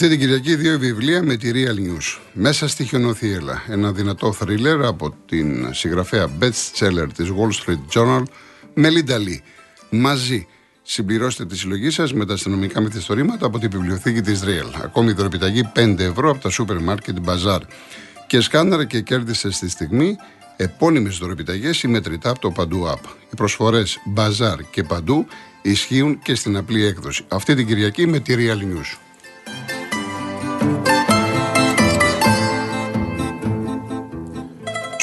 Αυτή την Κυριακή δύο βιβλία με τη Real News. Μέσα στη χιονοθύελα. Ένα δυνατό θρίλερ από την συγγραφέα best seller της Wall Street Journal, Melinda Lee. Μαζί. Συμπληρώστε τη συλλογή σας με τα αστυνομικά μυθιστορήματα από την βιβλιοθήκη της Real. Ακόμη δωρεπιταγή 5 ευρώ από τα σούπερ μάρκετ Bazaar. Και σκάναρε και κέρδισε στη στιγμή επώνυμες δωρεπιταγές ή μετρητά από το Παντού App. Οι προσφορές Bazaar και Παντού ισχύουν και στην απλή έκδοση. Αυτή την Κυριακή με τη Real News.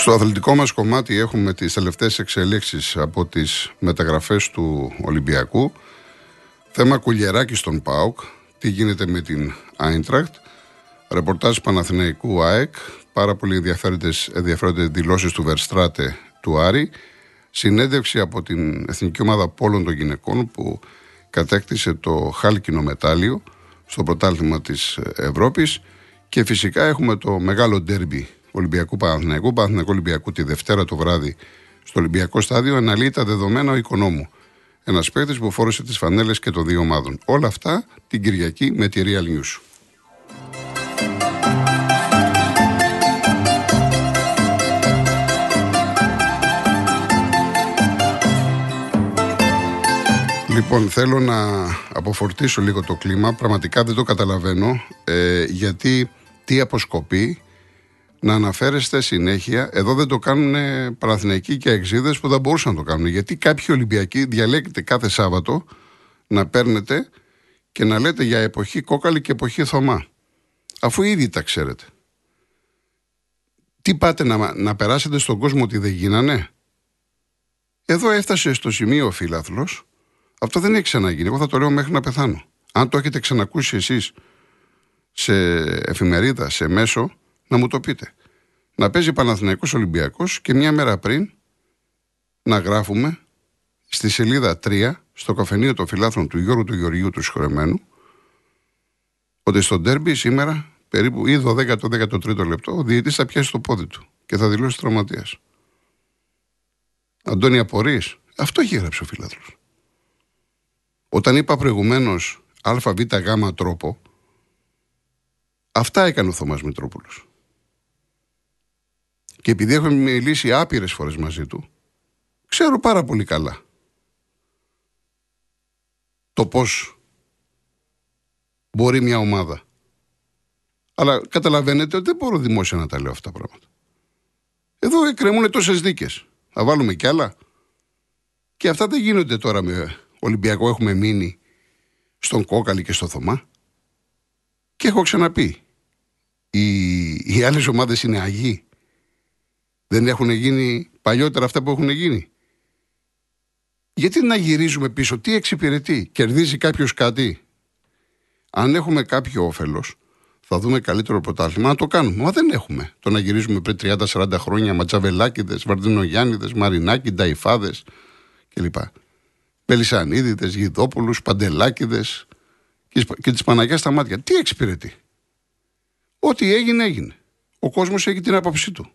Στο αθλητικό μας κομμάτι έχουμε τις τελευταίες εξελίξεις από τις μεταγραφές του Ολυμπιακού. Θέμα κουλιεράκι στον ΠΑΟΚ, τι γίνεται με την Άιντρακτ, ρεπορτάζ Παναθηναϊκού ΑΕΚ, πάρα πολύ ενδιαφέροντες, ενδιαφέροντες δηλώσεις του Βερστράτε του Άρη, συνέντευξη από την Εθνική Ομάδα Πόλων των Γυναικών που κατέκτησε το χάλκινο μετάλλιο στο πρωτάθλημα της Ευρώπης και φυσικά έχουμε το μεγάλο ντέρμπι Ολυμπιακού Παναθηναϊκού, Παναθηναϊκού Ολυμπιακού τη Δευτέρα το βράδυ στο Ολυμπιακό Στάδιο, αναλύει τα δεδομένα ο οικονόμου. Ένας παίκτης που φόρεσε τις φανέλες και των δύο ομάδων. Όλα αυτά την Κυριακή με τη Real News. Λοιπόν, θέλω να αποφορτήσω λίγο το κλίμα. Πραγματικά δεν το καταλαβαίνω. Ε, γιατί τι αποσκοπεί να αναφέρεστε συνέχεια. Εδώ δεν το κάνουν Παναθηναϊκοί και Εξίδε που δεν μπορούσαν να το κάνουν. Γιατί κάποιοι Ολυμπιακοί διαλέγετε κάθε Σάββατο να παίρνετε και να λέτε για εποχή κόκαλη και εποχή Θωμά. Αφού ήδη τα ξέρετε. Τι πάτε να, να περάσετε στον κόσμο ότι δεν γίνανε; Εδώ έφτασε στο σημείο ο φίλαθλος. Αυτό δεν έχει ξαναγίνει. Εγώ θα το λέω μέχρι να πεθάνω. Αν το έχετε ξανακούσει εσείς σε εφημερίδα, σε μέσο, να μου το πείτε. Να παίζει Παναθηναϊκός Ολυμπιακός και μια μέρα πριν να γράφουμε στη σελίδα 3 στο καφενείο των φιλάθρων του Γιώργου του Γεωργίου του Συγχωρεμένου ότι στο ντέρμπι σήμερα περίπου ή 12-13 λεπτό ο διαιτής θα πιάσει το πόδι του και θα δηλώσει τραυματίας. Αντώνη Απορής, αυτό έχει γράψει ο φιλάθλος. Όταν είπα προηγουμένως ΑΒ γ τρόπο, αυτά έκανε ο Θωμάς Μητρόπουλος. Και επειδή έχουμε μιλήσει άπειρες φορές μαζί του, ξέρω πάρα πολύ καλά το πώς μπορεί μια ομάδα. Αλλά καταλαβαίνετε ότι δεν μπορώ δημόσια να τα λέω αυτά τα πράγματα. Εδώ εκκρεμούν τόσες δίκες. Θα βάλουμε κι άλλα. Και αυτά δεν γίνονται τώρα με Ολυμπιακό. Έχουμε μείνει στον Κόκαλη και στο Θωμά. Και έχω ξαναπεί. Οι, οι άλλες ομάδες είναι αγίοι. Δεν έχουν γίνει παλιότερα αυτά που έχουν γίνει. Γιατί να γυρίζουμε πίσω, τι εξυπηρετεί, κερδίζει κάποιος κάτι. Αν έχουμε κάποιο όφελος, θα δούμε καλύτερο πρωτάθλημα να το κάνουμε. Μα δεν έχουμε. Το να γυρίζουμε πριν 30-40 χρόνια ματσαβελάκιδε, βαρδινογιάννηδες, μαρινάκι, νταϊφάδες κλπ. Πελισανίδητες, γιδόπουλους, παντελάκιδε και τη Παναγιάς στα μάτια. Τι εξυπηρετεί; Ό,τι έγινε, έγινε. Ο κόσμος έχει την άποψή του.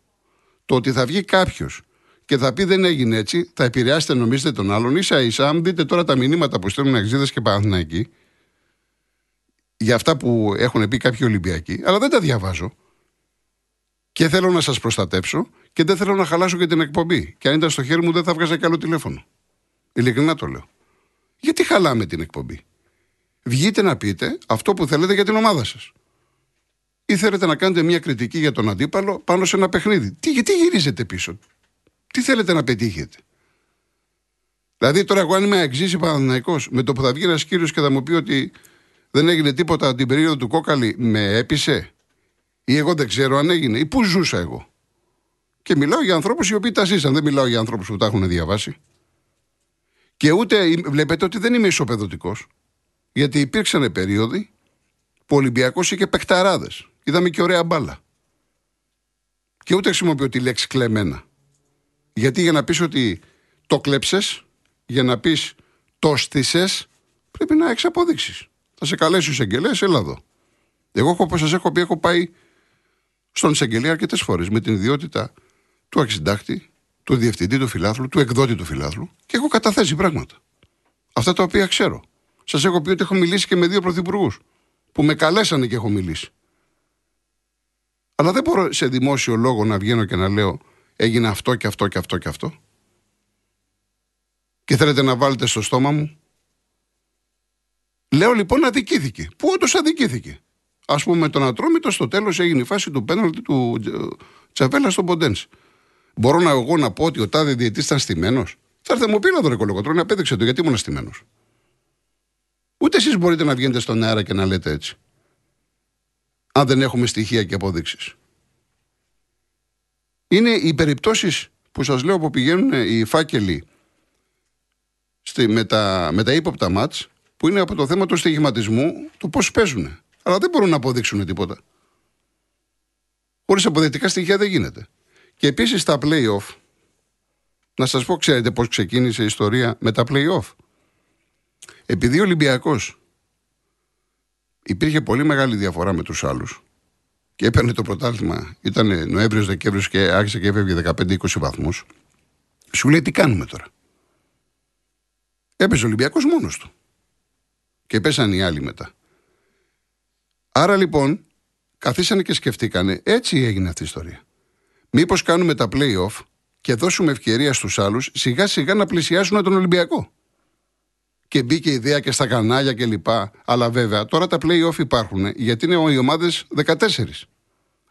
Το ότι θα βγει κάποιος και θα πει δεν έγινε έτσι, θα επηρεάσετε νομίζετε τον άλλον. σα ίσα, αν δείτε τώρα τα μηνύματα που στέλνουν Αξίδε και Παναθηναϊκοί για αυτά που έχουν πει κάποιοι Ολυμπιακοί, αλλά δεν τα διαβάζω. Και θέλω να σας προστατέψω και δεν θέλω να χαλάσω και την εκπομπή. Και αν ήταν στο χέρι μου, δεν θα βγάζα κι άλλο τηλέφωνο. Ειλικρινά το λέω. Γιατί χαλάμε την εκπομπή; Βγείτε να πείτε αυτό που θέλετε για την ομάδα σας ή θέλετε να κάνετε μια κριτική για τον αντίπαλο πάνω σε ένα παιχνίδι; Τι, γιατί γυρίζετε πίσω; Τι θέλετε να πετύχετε; Δηλαδή τώρα εγώ αν είμαι εξής Παναθηναϊκός με το που θα βγει ένας κύριος και θα μου πει ότι δεν έγινε τίποτα την περίοδο του κόκαλη με έπεισε; Ή εγώ δεν ξέρω αν έγινε; Ή πού ζούσα εγώ; Και μιλάω για ανθρώπους οι οποίοι τα ζήσαν. Δεν μιλάω για ανθρώπους που τα έχουν διαβάσει. Και ούτε βλέπετε ότι δεν είμαι ισοπεδωτικός. Γιατί υπήρξαν περίοδοι που ο Ολυμπιακός είχε παικταράδες. Είδαμε και ωραία μπάλα. Και ούτε χρησιμοποιώ τη λέξη κλεμμένα. Γιατί για να πεις ότι το κλέψες, για να πεις το στήσες, πρέπει να έχεις απόδειξει. Θα σε καλέσει ο εισαγγελέας, έλα εδώ. Εγώ, όπως σας έχω πει, έχω πάει στον εισαγγελέα αρκετές φορές με την ιδιότητα του αξιντάκτη, του διευθυντή του φιλάθλου, του εκδότη του φιλάθλου και έχω καταθέσει πράγματα. Αυτά τα οποία ξέρω. Σας έχω πει ότι έχω μιλήσει και με δύο πρωθυπουργούς που με καλέσανε και έχω μιλήσει. Αλλά δεν μπορώ σε δημόσιο λόγο να βγαίνω και να λέω έγινε αυτό και αυτό και αυτό και αυτό. Και θέλετε να βάλετε στο στόμα μου. Λέω λοιπόν αδικήθηκε. Πού όντως αδικήθηκε; Α πούμε τον Ατρόμητο στο τέλος έγινε η φάση του πέναλτη του Τσαβέλα στον Ποντένς. Μπορώ να εγώ να πω ότι ο τάδε διαιτή ήταν στημένος. Θα έρθει μου πει να δω να απέδειξε το γιατί ήμουν στημένος. Ούτε εσείς μπορείτε να βγαίνετε στον αέρα και να λέτε έτσι. Αν δεν έχουμε στοιχεία και αποδείξει. Είναι οι περιπτώσεις που σας λέω που πηγαίνουν οι φάκελοι στη, με, τα, με τα ύποπτα μάτς, που είναι από το θέμα του στοιχηματισμού, το πώς παίζουν. Αλλά δεν μπορούν να αποδείξουν τίποτα. Χωρίς αποδεικτικά στοιχεία δεν γίνεται. Και επίσης στα playoff, να σας πω, ξέρετε πώς ξεκίνησε η ιστορία με τα playoff. Επειδή ο Ολυμπιακός υπήρχε πολύ μεγάλη διαφορά με τους άλλους και έπαιρνε το πρωτάθλημα, ήταν Νοέμβριο-Δεκέμβριο και άρχισε και έφευγε 15-20 βαθμούς, σου λέει τι κάνουμε τώρα; Έπαιζε ο Ολυμπιακός μόνος του. Και πέσαν οι άλλοι μετά. Άρα λοιπόν, καθίσανε και σκεφτήκανε, έτσι έγινε αυτή η ιστορία. Μήπως κάνουμε τα playoff και δώσουμε ευκαιρία στους άλλους σιγά σιγά να πλησιάσουν τον Ολυμπιακό και μπήκε ιδέα και στα κανάλια κλπ. Αλλά βέβαια τώρα τα play-off υπάρχουν γιατί είναι οι ομάδες 14.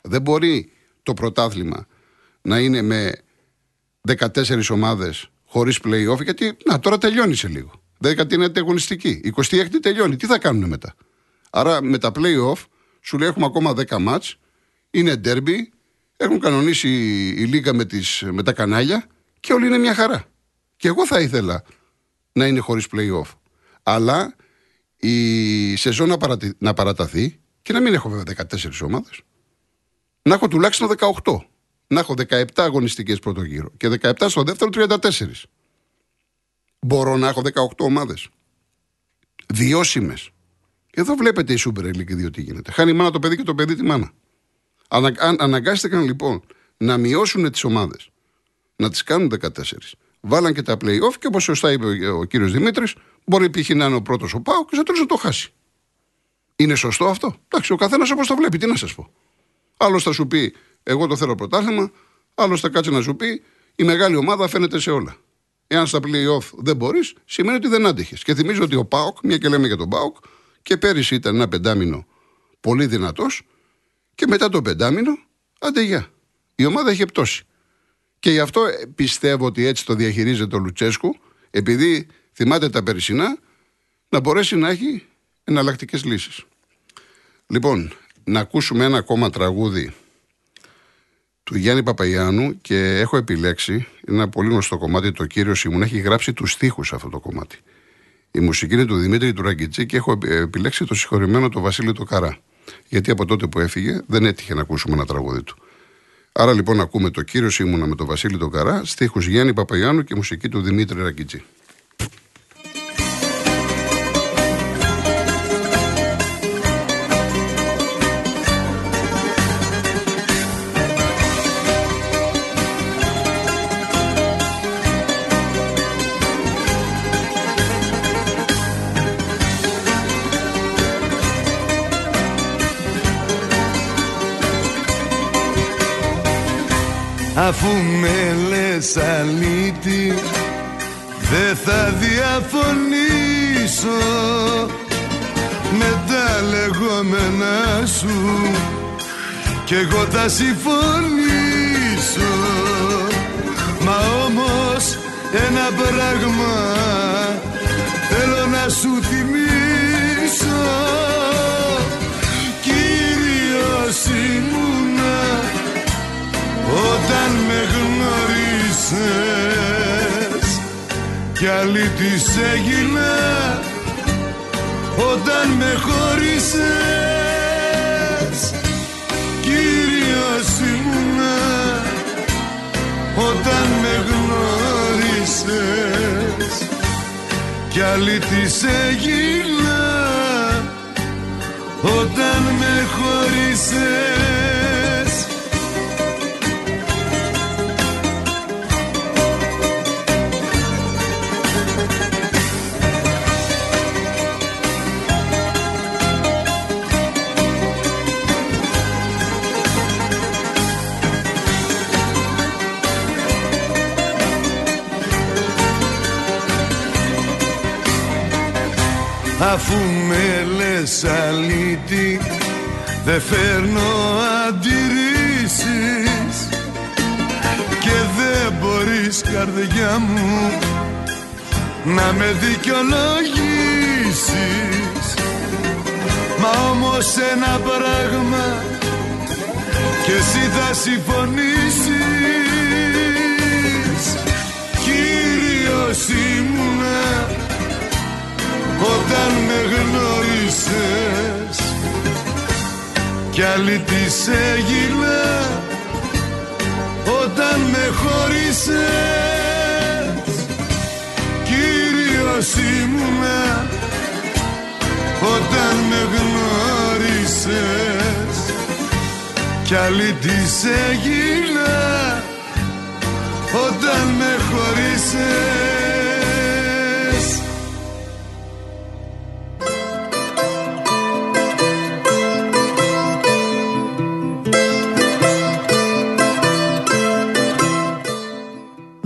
Δεν μπορεί το πρωτάθλημα να είναι με 14 ομάδες χωρίς play-off γιατί να τώρα τελειώνει σε λίγο. 19η είναι αγωνιστική. 26η τελειώνει. Τι θα κάνουν μετά; Άρα με τα play-off σου λέει έχουμε ακόμα 10 μάτς, είναι derby, έχουν κανονίσει η Λίγα με, τις, με τα κανάλια και όλοι είναι μια χαρά. Και εγώ θα ήθελα να είναι χωρίς playoff. Αλλά η σεζόν να, παρατη... να παραταθεί και να μην έχω βέβαια 14 ομάδες. Να έχω τουλάχιστον 18. Να έχω 17 αγωνιστικές πρώτο γύρο και 17 στο δεύτερο 34. Μπορώ να έχω 18 ομάδες. Βιώσιμες. Εδώ βλέπετε η Super League τι γίνεται. Χάνει η μάνα το παιδί και το παιδί τη μάνα. Ανα... Αναγκάστηκαν λοιπόν να μειώσουν τις ομάδες. Να τις κάνουν 14 βάλαν και τα playoff και όπως σωστά είπε ο κύριος Δημήτρης, μπορεί π.χ. να είναι ο πρώτος ο Πάο και στο τέλο να το χάσει. Είναι σωστό αυτό; Εντάξει, ο καθένας όπως το βλέπει, τι να σας πω. Άλλος θα σου πει, Εγώ το θέλω πρωτάθλημα, άλλος θα κάτσει να σου πει, Η μεγάλη ομάδα φαίνεται σε όλα. Εάν στα playoff δεν μπορείς, σημαίνει ότι δεν άντεχε. Και θυμίζω ότι ο Πάοκ, μια και λέμε για τον Πάοκ, και πέρυσι ήταν ένα πεντάμινο πολύ δυνατός, και μετά το πεντάμινο, άντε γεια. Η ομάδα έχει πτώσει. Και γι' αυτό ε, πιστεύω ότι έτσι το διαχειρίζεται ο Λουτσέσκου, επειδή θυμάται τα περσινά, να μπορέσει να έχει εναλλακτικές λύσεις. Λοιπόν, να ακούσουμε ένα ακόμα τραγούδι του Γιάννη Παπαγιάννου και έχω επιλέξει ένα πολύ γνωστό κομμάτι, το κύριος Σιμούν έχει γράψει τους στίχους αυτό το κομμάτι. Η μουσική είναι του Δημήτρη του Ραγκητζή και έχω επιλέξει το συγχωρημένο το Βασίλειο του Καρά. Γιατί από τότε που έφυγε δεν έτυχε να ακούσουμε ένα τραγούδι του. Άρα λοιπόν ακούμε το κύριος Σίμουνα με τον Βασίλη τον Καρά, στίχους Γιάννη Παπαγιάννου και μουσική του Δημήτρη Ρακιτζή. Αφού με λες αλήτη Δεν θα διαφωνήσω Με τα λεγόμενά σου. Κι εγώ θα συμφωνήσω Μα όμως ένα πράγμα Θέλω να σου θυμίσω με γνώρισες. Κι αλήτης έγινα όταν με χώρισες. Κύριος ήμουνα όταν με γνώρισες. Κι αλήτης έγινα όταν με χώρισες Αφού με λες αλήτη δεν φέρνω αντιρρήσεις. Και δεν μπορείς καρδιά μου να με δικαιολογήσεις. Μα όμως ένα πράγμα και εσύ θα συμφωνήσεις. Κύριος ήμουνα όταν με γνώρισες κι άλλη της έγινα όταν με χώρισες Κύριος ήμουνα. Όταν με γνώρισες κι άλλη της έγινα όταν με χωρίσες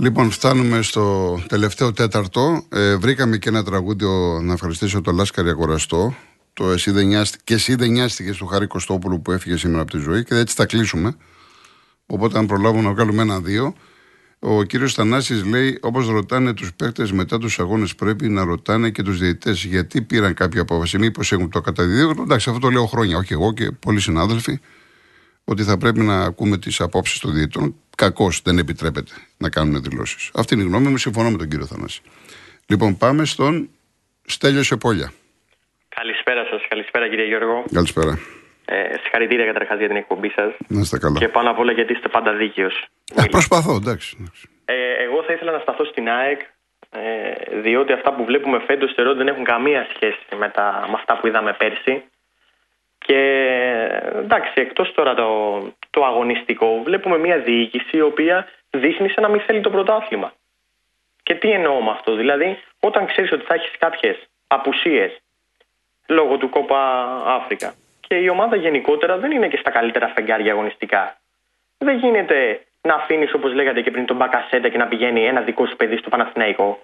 Λοιπόν, φτάνουμε στο τελευταίο τέταρτο. Ε, βρήκαμε και ένα τραγούδι να ευχαριστήσω τον Λάσκαρη Αγοραστό. Το εσύ δεν νοιάστηκες, και εσύ δεν νοιάστηκες του Χάρη Κωστόπουλου που έφυγε σήμερα από τη ζωή και έτσι θα κλείσουμε. Οπότε, αν προλάβουμε να βγάλουμε ένα-δύο. Ο κύριος Θανάσης λέει: Όπως ρωτάνε τους παίκτες μετά τους αγώνες, πρέπει να ρωτάνε και τους διαιτητές γιατί πήραν κάποια απόφαση. Μήπως έχουν το καταδίδει. Εντάξει, αυτό το λέω χρόνια, όχι εγώ και πολλοί συνάδελφοι, ότι θα πρέπει να ακούμε τις απόψεις των διαιτητών. Κακώς δεν επιτρέπεται να κάνουν δηλώσεις. Αυτή είναι η γνώμη μου, συμφωνώ με τον κύριο Θανάση. Λοιπόν, πάμε στον Στέλιο Σεπόλια. Καλησπέρα σας, καλησπέρα κύριε Γιώργο. Καλησπέρα. Ε, συγχαρητήρια καταρχάς για την εκπομπή σας. Να είστε καλά. Και πάνω απ' όλα γιατί είστε πάντα δίκαιο. Ε, προσπαθώ, εντάξει. Ε, εγώ θα ήθελα να σταθώ στην ΑΕΚ, ε, διότι αυτά που βλέπουμε φέτος θεωρώ δεν έχουν καμία σχέση με, τα, με αυτά που είδαμε πέρσι. Και εντάξει, εκτός τώρα το, το αγωνιστικό, βλέπουμε μια διοίκηση η οποία δείχνει σαν να μην θέλει το πρωτάθλημα. Και τι εννοώ με αυτό, δηλαδή, όταν ξέρεις ότι θα έχεις κάποιες απουσίες λόγω του Κόπα Αφρικα και η ομάδα γενικότερα δεν είναι και στα καλύτερα φεγγάρια αγωνιστικά. Δεν γίνεται να αφήνεις, όπως λέγατε και πριν, τον Μπακασέτα και να πηγαίνει ένα δικό σου παιδί στο Παναθηναϊκό.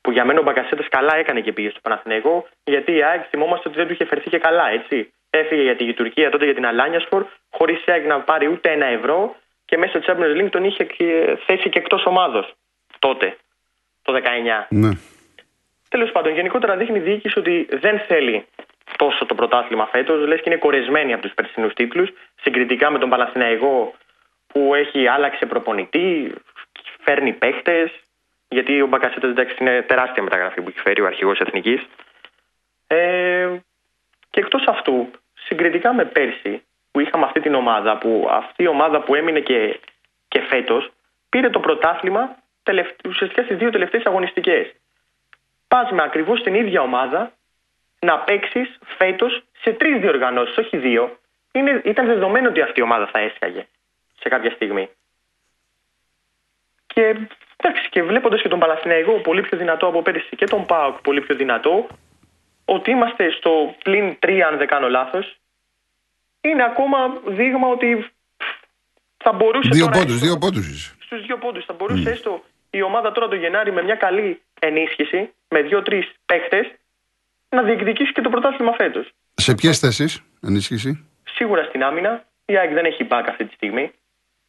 Που για μένα ο Μπακασέτας καλά έκανε και πήγε στο Παναθηναϊκό, γιατί η ΑΕΚ θυμόμαστε ότι δεν του είχε φερθεί και καλά, έτσι. Έφυγε για την Τουρκία τότε για την Αλάνια Σπορ, χωρίς η ΑΕΚ να πάρει ούτε ένα ευρώ και μέσα στο Champions League τον είχε θέσει και εκτός ομάδος. Τότε, το 19. Ναι. Τέλος πάντων, γενικότερα δείχνει η διοίκηση ότι δεν θέλει τόσο το πρωτάθλημα φέτος. Λες και είναι κορεσμένη από τους περσινούς τίτλους, συγκριτικά με τον Παναθηναϊκό που έχει άλλαξε προπονητή, φέρνει παίχτε. Γιατί ο Μπακασέτας εντάξει είναι τεράστια μεταγραφή που έχει φέρει ο αρχηγός Εθνικής. Ε, και εκτός αυτού, συγκριτικά με πέρσι που είχαμε αυτή την ομάδα, που αυτή η ομάδα που έμεινε και, και φέτος πήρε το πρωτάθλημα ουσιαστικά στις δύο τελευταίες αγωνιστικές. Πας με ακριβώς την ίδια ομάδα να παίξεις φέτος σε τρεις διοργανώσεις, όχι δύο. Είναι, ήταν δεδομένο ότι αυτή η ομάδα θα έσχαγε σε κάποια στιγμή. Και, εντάξει, και βλέποντας και τον Παλαθηναϊκό πολύ πιο δυνατό από πέρυσι και τον Πάοκ πολύ πιο δυνατό, ότι είμαστε στο πλην 3, αν δεν κάνω λάθος, είναι ακόμα δείγμα ότι θα μπορούσε. Δύο πόντους, δύο πόντους. Στους δύο πόντους. Θα μπορούσε mm. έστω η ομάδα τώρα το Γενάρη με μια καλή ενίσχυση, με δύο-τρεις παίχτες, να διεκδικήσει και το πρωτάθλημα φέτος. Σε ποιες θέσεις ενίσχυση, Σίγουρα στην άμυνα. Η ΑΕΚ δεν έχει μπακ αυτή τη στιγμή.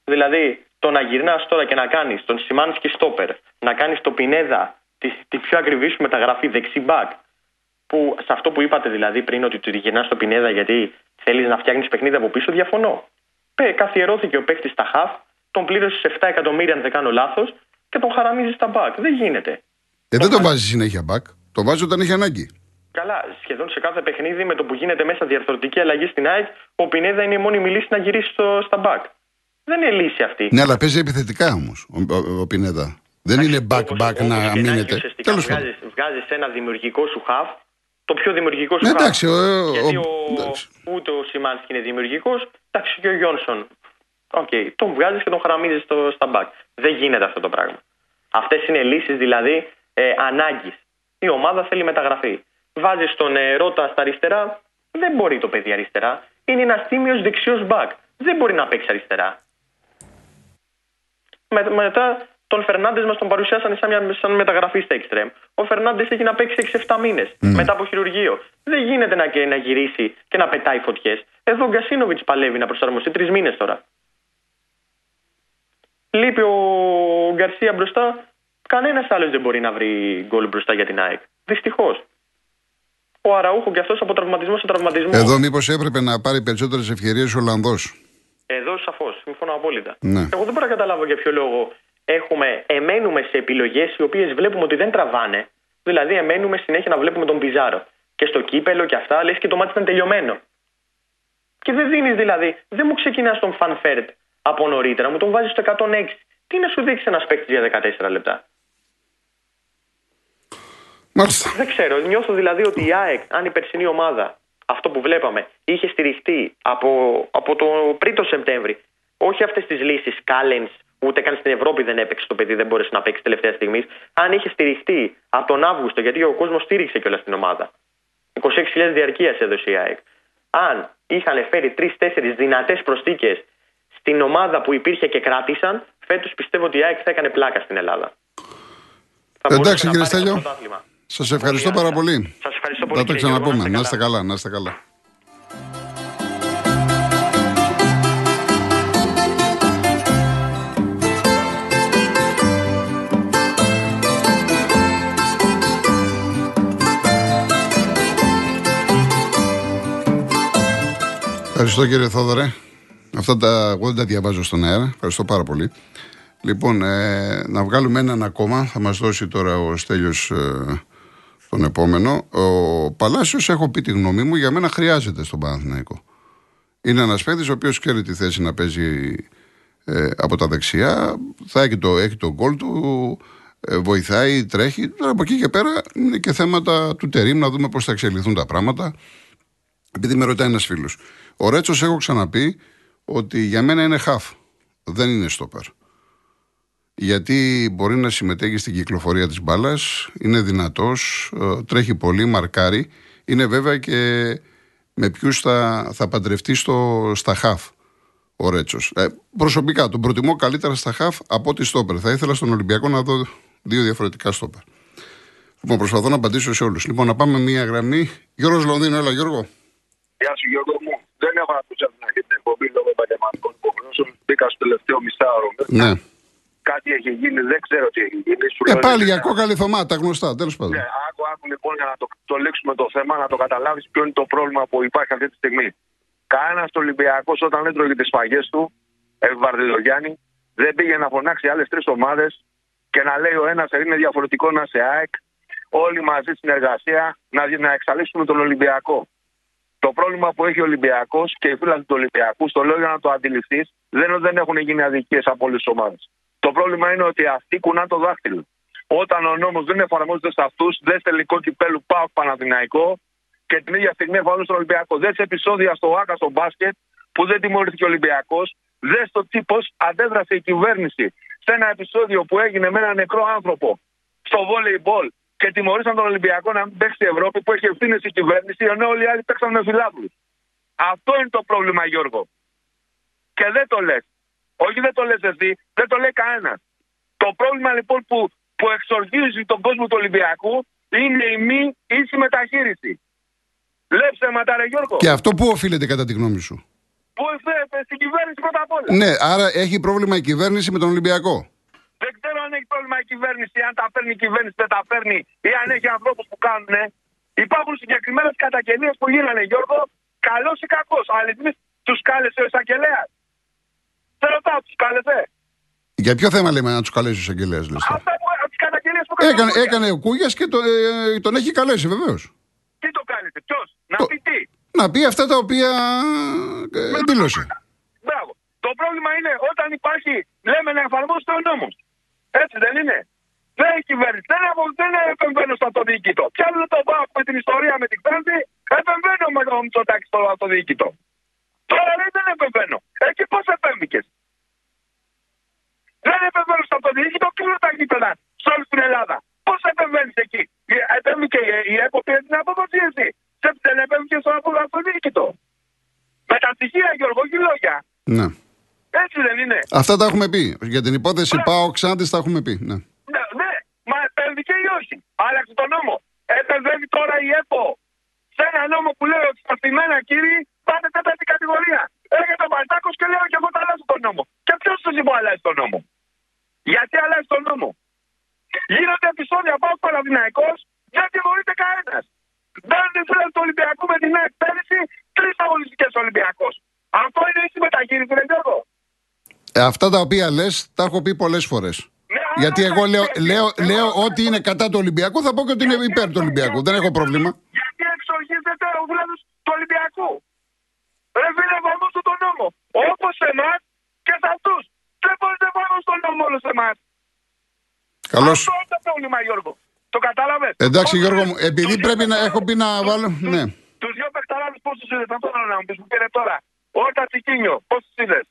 Δηλαδή, το να γυρνάς τώρα και να κάνεις τον Σιμάνσκι Στόπερ, να κάνεις το Πινέδα τη, τη πιο ακριβή σου μεταγραφή δεξί μπακ, που σε αυτό που είπατε δηλαδή πριν, ότι του γυρνάς στο Πινέδα γιατί θέλεις να φτιάχνεις παιχνίδι από πίσω, διαφωνώ. Πε, καθιερώθηκε ο παίκτης στα χαφ, τον πλήρωσες 7 εκατομμύρια, αν δεν κάνω λάθος, και τον χαραμίζεις στα μπακ. Δεν γίνεται. Ε, δεν τον βάζεις συνέχεια μπακ. Το βάζεις όταν έχει ανάγκη. Καλά, σχεδόν σε κάθε παιχνίδι με το που γίνεται μέσα διαρθρωτική αλλαγή στην ΑΕΚ, ο Πινέδα είναι η μόνη λύση να γυρίσει στο, στα μπακ. Δεν είναι λύση αυτή. Ναι, αλλά παίζει επιθετικά όμως ο, ο, ο Πινέδα. Δεν είναι back-back να μείνετε. Τέλος πάντων. Βγάζεις ένα δημιουργικό σου χαφ, το πιο δημιουργικός σου ναι, χαφ. Εντάξει, ο, Γιατί ο, εντάξει. ούτε ο Σιμάνσκι είναι δημιουργικός, εντάξει και ο Γιόνσον. OK, okay. τον βγάζεις και τον χαραμίζεις στα μπακ. Δεν γίνεται αυτό το πράγμα. Αυτές είναι λύσεις δηλαδή ε, ανάγκης. Η ομάδα θέλει μεταγραφή. Βάζεις τον ε, Ρότα στα αριστερά, δεν μπορεί το παιδί αριστερά. Είναι ένας τίμιος δεξιός μπακ. Δεν μπορεί να παίξει αριστερά. Με, μετά Τον Φερνάντες μας τον παρουσιάσανε σαν, μια, σαν μεταγραφή στα Extreme. Ο Φερνάντες έχει να παίξει 6-7 μήνες μετά από χειρουργείο. Δεν γίνεται να, να γυρίσει και να πετάει φωτιές. Εδώ ο Γκασίνοβιτς παλεύει να προσαρμοστεί τρεις μήνες τώρα. Λείπει ο Γκαρσία μπροστά. Κανένας άλλος δεν μπορεί να βρει γκολ μπροστά για την ΑΕΚ. Δυστυχώς. Ο Αραούχο και αυτός από τραυματισμό σε τραυματισμό. Εδώ μήπως έπρεπε να πάρει περισσότερες ευκαιρίες ο Ολλανδό. Εδώ σαφώς. Συμφωνώ απόλυτα. Ναι. Εγώ δεν μπορώ να καταλάβω για ποιο λόγο έχουμε, εμμένουμε σε επιλογές οι οποίες βλέπουμε ότι δεν τραβάνε. Δηλαδή, εμμένουμε συνέχεια να βλέπουμε τον Πιζάρο. Και στο κύπελλο και αυτά, λες και το ματς ήταν τελειωμένο. Και δεν δίνεις δηλαδή, δεν μου ξεκινάς τον Φαν Βέερτ από νωρίτερα, μου τον βάζεις στο 106. Τι να σου δείξει ένας παίκτης για 14 λεπτά; Μάλιστα. Δεν ξέρω. Νιώθω δηλαδή ότι η ΑΕΚ, αν η περσινή ομάδα, αυτό που βλέπαμε, είχε στηριχτεί από, από το πριν το Σεπτέμβρη, όχι αυτές τις λύσεις Κάλενς, ούτε καν στην Ευρώπη δεν έπαιξε το παιδί, δεν μπόρεσε να παίξει τελευταία στιγμή. Αν είχε στηριχτεί από τον Αύγουστο, γιατί ο κόσμος στήριξε κιόλας την ομάδα. 26.000 διαρκείας έδωσε η ΑΕΚ. Αν είχαν φέρει τρει-τέσσερι δυνατές προστίκε στην ομάδα που υπήρχε και κράτησαν, φέτος πιστεύω ότι η ΑΕΚ θα έκανε πλάκα στην Ελλάδα. Θα Εντάξει, μπορούσε να κύριε πάρει το Στέλιο. πρωτάθλημα. Σας ευχαριστώ πάρα πολύ. Σας ευχαριστώ πολύ. Θα το κύριε Γιώργο. ξαναπούμε. Να είστε καλά, να είστε καλά. Ευχαριστώ κύριε Θόδωρε. Αυτά τα, εγώ δεν τα διαβάζω στον αέρα. Ευχαριστώ πάρα πολύ. Λοιπόν, ε, να βγάλουμε έναν ακόμα. Θα μας δώσει τώρα ο Στέλιος ε, τον επόμενο. Ο Παλάσιος, έχω πει τη γνώμη μου, για μένα χρειάζεται στον Παναθηναϊκό. Είναι ένας παίκτης ο οποίος ξέρει τη θέση να παίζει ε, από τα δεξιά. Θα έχει το, έχει το γκολ του, ε, βοηθάει, τρέχει. Τώρα από εκεί και πέρα είναι και θέματα του τερίμ να δούμε πώς θα εξελιχθούν τα πράγματα. Επειδή με ρωτάει ένας φίλος. Ο Ρέτσος, έχω ξαναπεί ότι για μένα είναι χαφ. Δεν είναι στόπερ. Γιατί μπορεί να συμμετέχει στην κυκλοφορία της μπάλας, είναι δυνατός, τρέχει πολύ, μαρκάρει. Είναι βέβαια και με ποιους θα, θα παντρευτεί στο, στα χαφ ο Ρέτσος. Ε, προσωπικά τον προτιμώ καλύτερα στα χαφ από ότι στόπερ. Θα ήθελα στον Ολυμπιακό να δω δύο διαφορετικά στόπερ. Λοιπόν, προσπαθώ να απαντήσω σε όλους. Λοιπόν, να πάμε μία γραμμή. Γιώργος Λονδίνο, έλα Γιώργο. Γεια σου Γιώργο μου. Δεν έχω ακούσει από την αρχή την εκπομπή λόγω επαγγελματικών υποχρεώσεων. Μπήκα στο τελευταίο μισάωρο. Ναι. Κάτι έχει γίνει, δεν ξέρω τι έχει γίνει. Σου Ε, λέω πάλι ειλικρινά. για κόκαλη θωμά, τα γνωστά, τέλος πάντων. Ναι, άκου, άκου λοιπόν για να το, το λήξουμε το θέμα, να το καταλάβεις ποιο είναι το πρόβλημα που υπάρχει αυτή τη στιγμή. Κανένας Ολυμπιακός όταν έτρωγε τις φαγές του, Ευβαρδιλογιάννη, δεν πήγε να φωνάξει άλλες τρεις ομάδες και να λέει ο ένας είναι διαφορετικό να σε ΑΕΚ, όλοι μαζί συνεργασία να, να εξαλείψουμε τον Ολυμπιακό. Το πρόβλημα που έχει ο Ολυμπιακός και οι φίλοι του Ολυμπιακού, στο λέω για να το αντιληφθείς, δεν είναι ότι δεν έχουν γίνει αδικίες από όλες τις ομάδες. Το πρόβλημα είναι ότι αυτοί κουνάνε το δάχτυλο. Όταν ο νόμος δεν εφαρμόζεται σε αυτούς, δες τελικό κυπέλου πάω Παναθηναϊκό και την ίδια στιγμή εφαρμόζεται στον Ολυμπιακό. Δες σε επεισόδια στο ΆΚΑ στο μπάσκετ που δεν τιμωρήθηκε ο Ολυμπιακός. Δες το τι πώς αντέδρασε η κυβέρνηση σε ένα επεισόδιο που έγινε με έναν νεκρό άνθρωπο στο βόλεϊμπολ και τιμωρήσαν τον Ολυμπιακό να μην παίξει η Ευρώπη που έχει ευθύνες η κυβέρνηση, ενώ όλοι οι άλλοι παίξαν με φιλάθλους. Αυτό είναι το πρόβλημα, Γιώργο. Και δεν το λες. Όχι, δεν το λες εσύ, δεν το λέει κανένας. Το πρόβλημα λοιπόν που, που εξοργίζει τον κόσμο του Ολυμπιακού είναι η μη ίση μεταχείριση. Λέψε ματάρε Γιώργο. Και αυτό πού οφείλεται κατά τη γνώμη σου; Που ήρθε στην κυβέρνηση πρώτα απ' όλα. Ναι, άρα έχει πρόβλημα η κυβέρνηση με τον Ολυμπιακό; Δεν ξέρω αν έχει πρόβλημα η κυβέρνηση, αν τα παίρνει η κυβέρνηση, δεν τα παίρνει ή αν έχει ανθρώπους που κάνουν. Υπάρχουν συγκεκριμένες καταγγελίες που γίνανε, Γιώργο, καλός ή κακός. Αλλά εμείς τους κάλεσε ο εισαγγελέας. Δεν ρωτάω, τους κάλεσε. Για ποιο θέμα λέμε να τους καλέσει ο εισαγγελέας, λες. Αυτά που τις καταγγελίες που έκανε. Έκανε, ο Κούγιας. έκανε ο Κούγια και το, ε, τον έχει καλέσει, βεβαίως. Τι το κάλεσε, ποιος, να Το- πει τι; Να πει αυτά τα οποία ε, δήλωσε. Μπράβο. Το πρόβλημα είναι όταν υπάρχει, λέμε να εφαρμόζεται ο νόμος. Έτσι δεν είναι. Δεν έχει κυβέρνηση. Δεν, έχω- δεν επεμβαίνω στο αυτοδιοίκητο. Πιάνω το πάω με την ιστορία με την Κράντη, επεμβαίνω με τον Μητσοτάκη στο αυτοδιοίκητο. Τώρα λέει δεν επεμβαίνω. Εκεί πώς επέμβηκες; Δεν επεμβαίνω στο αυτοδιοίκητο και όλα τα γήπεδα σε όλη την Ελλάδα; Πώς επεμβαίνεις εκεί; Ε, Επέμβηκε η- η ΕΠΟ πήρε την απόδοση εσύ. Σε- Δεν επέμβηκες στο αυτο- αυτοδιοίκητο. Με τα στοιχεία, Γιώργο, όχι λόγια. Ναι. Έτσι δεν είναι. Αυτά τα έχουμε πει. Για την υπόθεση Πάω Ξάντης τα έχουμε πει. Ναι. Ναι, ναι, μα επένδυε ή όχι. Άλλαξε τον νόμο. Επενδύει τώρα η ΕΠΟ σε ένα νόμο που λέει ότι στα στημένα κύριοι πάτε τέταρτη κατηγορία. Έρχεται ο Μπαλτάκο και λέω και εγώ θα αλλάζω τον νόμο. Και ποιος σου είπε αλλάζει τον νόμο. Γιατί αλλάζει τον νόμο; Γίνονται επεισόδια πάω Παναδημαϊκό, δεν τιμωρείται κανένας. Μπαίνουν οι φίλοι του Ολυμπιακού με την ΑΕΚ πέρυσι, τρεις αγωνιστικές Ολυμπιακός. Αυτό είναι η μεταχείριση, δεν ξέρω. Ε, αυτά τα οποία λες, τα έχω πει πολλές φορές. Ναι, Γιατί αλλά εγώ λέω, και- λέω, εγώ- λέω ότι είναι κατά του Ολυμπιακού, θα πω και ότι είναι υπέρ του Ολυμπιακού. Δεν έχω πρόβλημα. Γιατί εξοργίζεται ο βλάβο του Ολυμπιακού. Ρε φίλε, εφαρμόστε τον νόμο. Όπως εμάς και σε αυτούς. Δεν μπορείτε να εφαρμόσετε τον νόμο όλους εμάς. Καλώς. Αυτό είναι το πρόβλημα, Γιώργο. Το κατάλαβες; Εντάξει, Γιώργο μου, επειδή πρέπει να έχω πει να βάλω. Ναι. Τους δύο παιχταράδες πόσου είδες, θα το να μου πεις που πήρε τώρα. Όταν Τσικίνιο, πόσου είδες;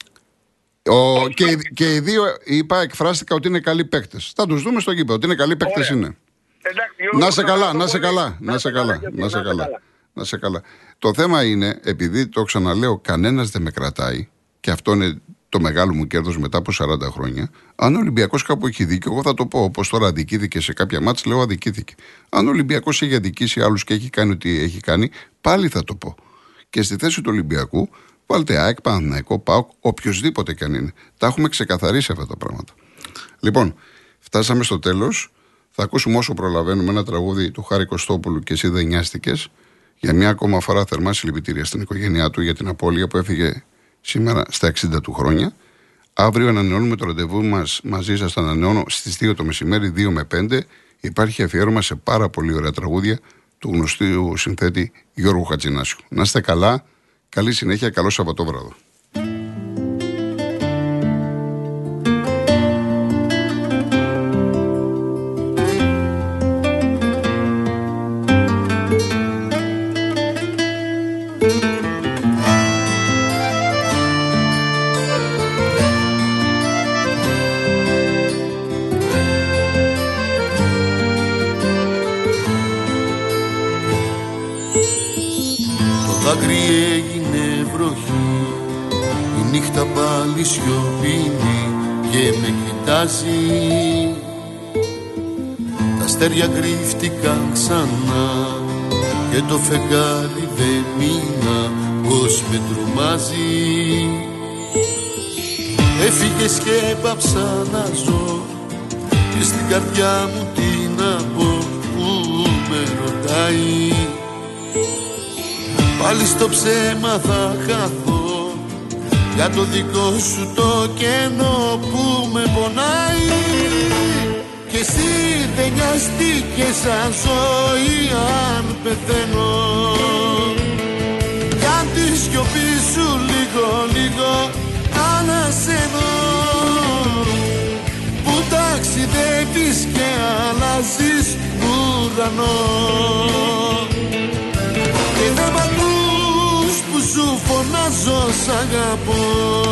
Ο, και, οι- και οι δύο είπα, εκφράστηκα ότι είναι καλοί παίκτες. Θα τους δούμε στο γήπεδο. Ότι είναι καλοί παίκτες Ωραία. είναι. Εντάξει, Γιώργο, Να σε το καλά, ευχαριστώ να σε πολύ. καλά, να σε καλά, γιατί, να σε καλά. Να σε καλά. Το θέμα είναι, επειδή το ξαναλέω, κανένας δεν με κρατάει, και αυτό είναι το μεγάλο μου κέρδος μετά από 40 χρόνια. Αν ο Ολυμπιακός κάπου έχει δίκιο, εγώ θα το πω. Όπως τώρα αδικήθηκε σε κάποια μάτια, λέω αδικήθηκε. Αν ο Ολυμπιακός έχει αδικήσει άλλους και έχει κάνει ό,τι έχει κάνει, πάλι θα το πω. Και στη θέση του Ολυμπιακού, βάλτε ΑΕΚ, Παναθηναϊκό, ΠΑΟΚ, οποιοδήποτε και αν είναι. Τα έχουμε ξεκαθαρίσει αυτά τα πράγματα. Λοιπόν, φτάσαμε στο τέλος. Θα ακούσουμε όσο προλαβαίνουμε ένα τραγούδι του Χάρη Κωστόπουλου και εσύ δεν νοιάστηκες. Για μια ακόμα φορά θερμά συλληπιτήρια στην οικογένειά του για την απώλεια που έφυγε σήμερα στα 60 του χρόνια. Αύριο ανανεώνουμε το ραντεβού μας μαζί σας. Το ανανεώνω στις 2 το μεσημέρι, 2 με 5. Υπάρχει αφιέρωμα σε πάρα πολύ ωραία τραγούδια του γνωστού συνθέτη Γιώργου Χατζηνάσιου. Να είστε καλά, καλή συνέχεια, καλό Σαββατόβραδο. Με κοιτάζει Τα αστέρια κρύφτηκαν ξανά Και το φεγγάρι δεν μείνα πως με τρομάζει. Έφυγες και έπαψα να ζω Και στην καρδιά μου τι να πω που με ρωτάει. Πάλι στο ψέμα θα χαθώ Για το δικό σου το κενό που με πονάει. Και εσύ δεν νοιαστήκες σαν ζωή αν πεθαίνω. Κι αν τη σιωπή σου λίγο λίγο ανασένω. Που ταξιδεύεις και αλλάζεις ουρανό. Και δεν μ' ακούς που σου φωνάζω σ' αγαπώ.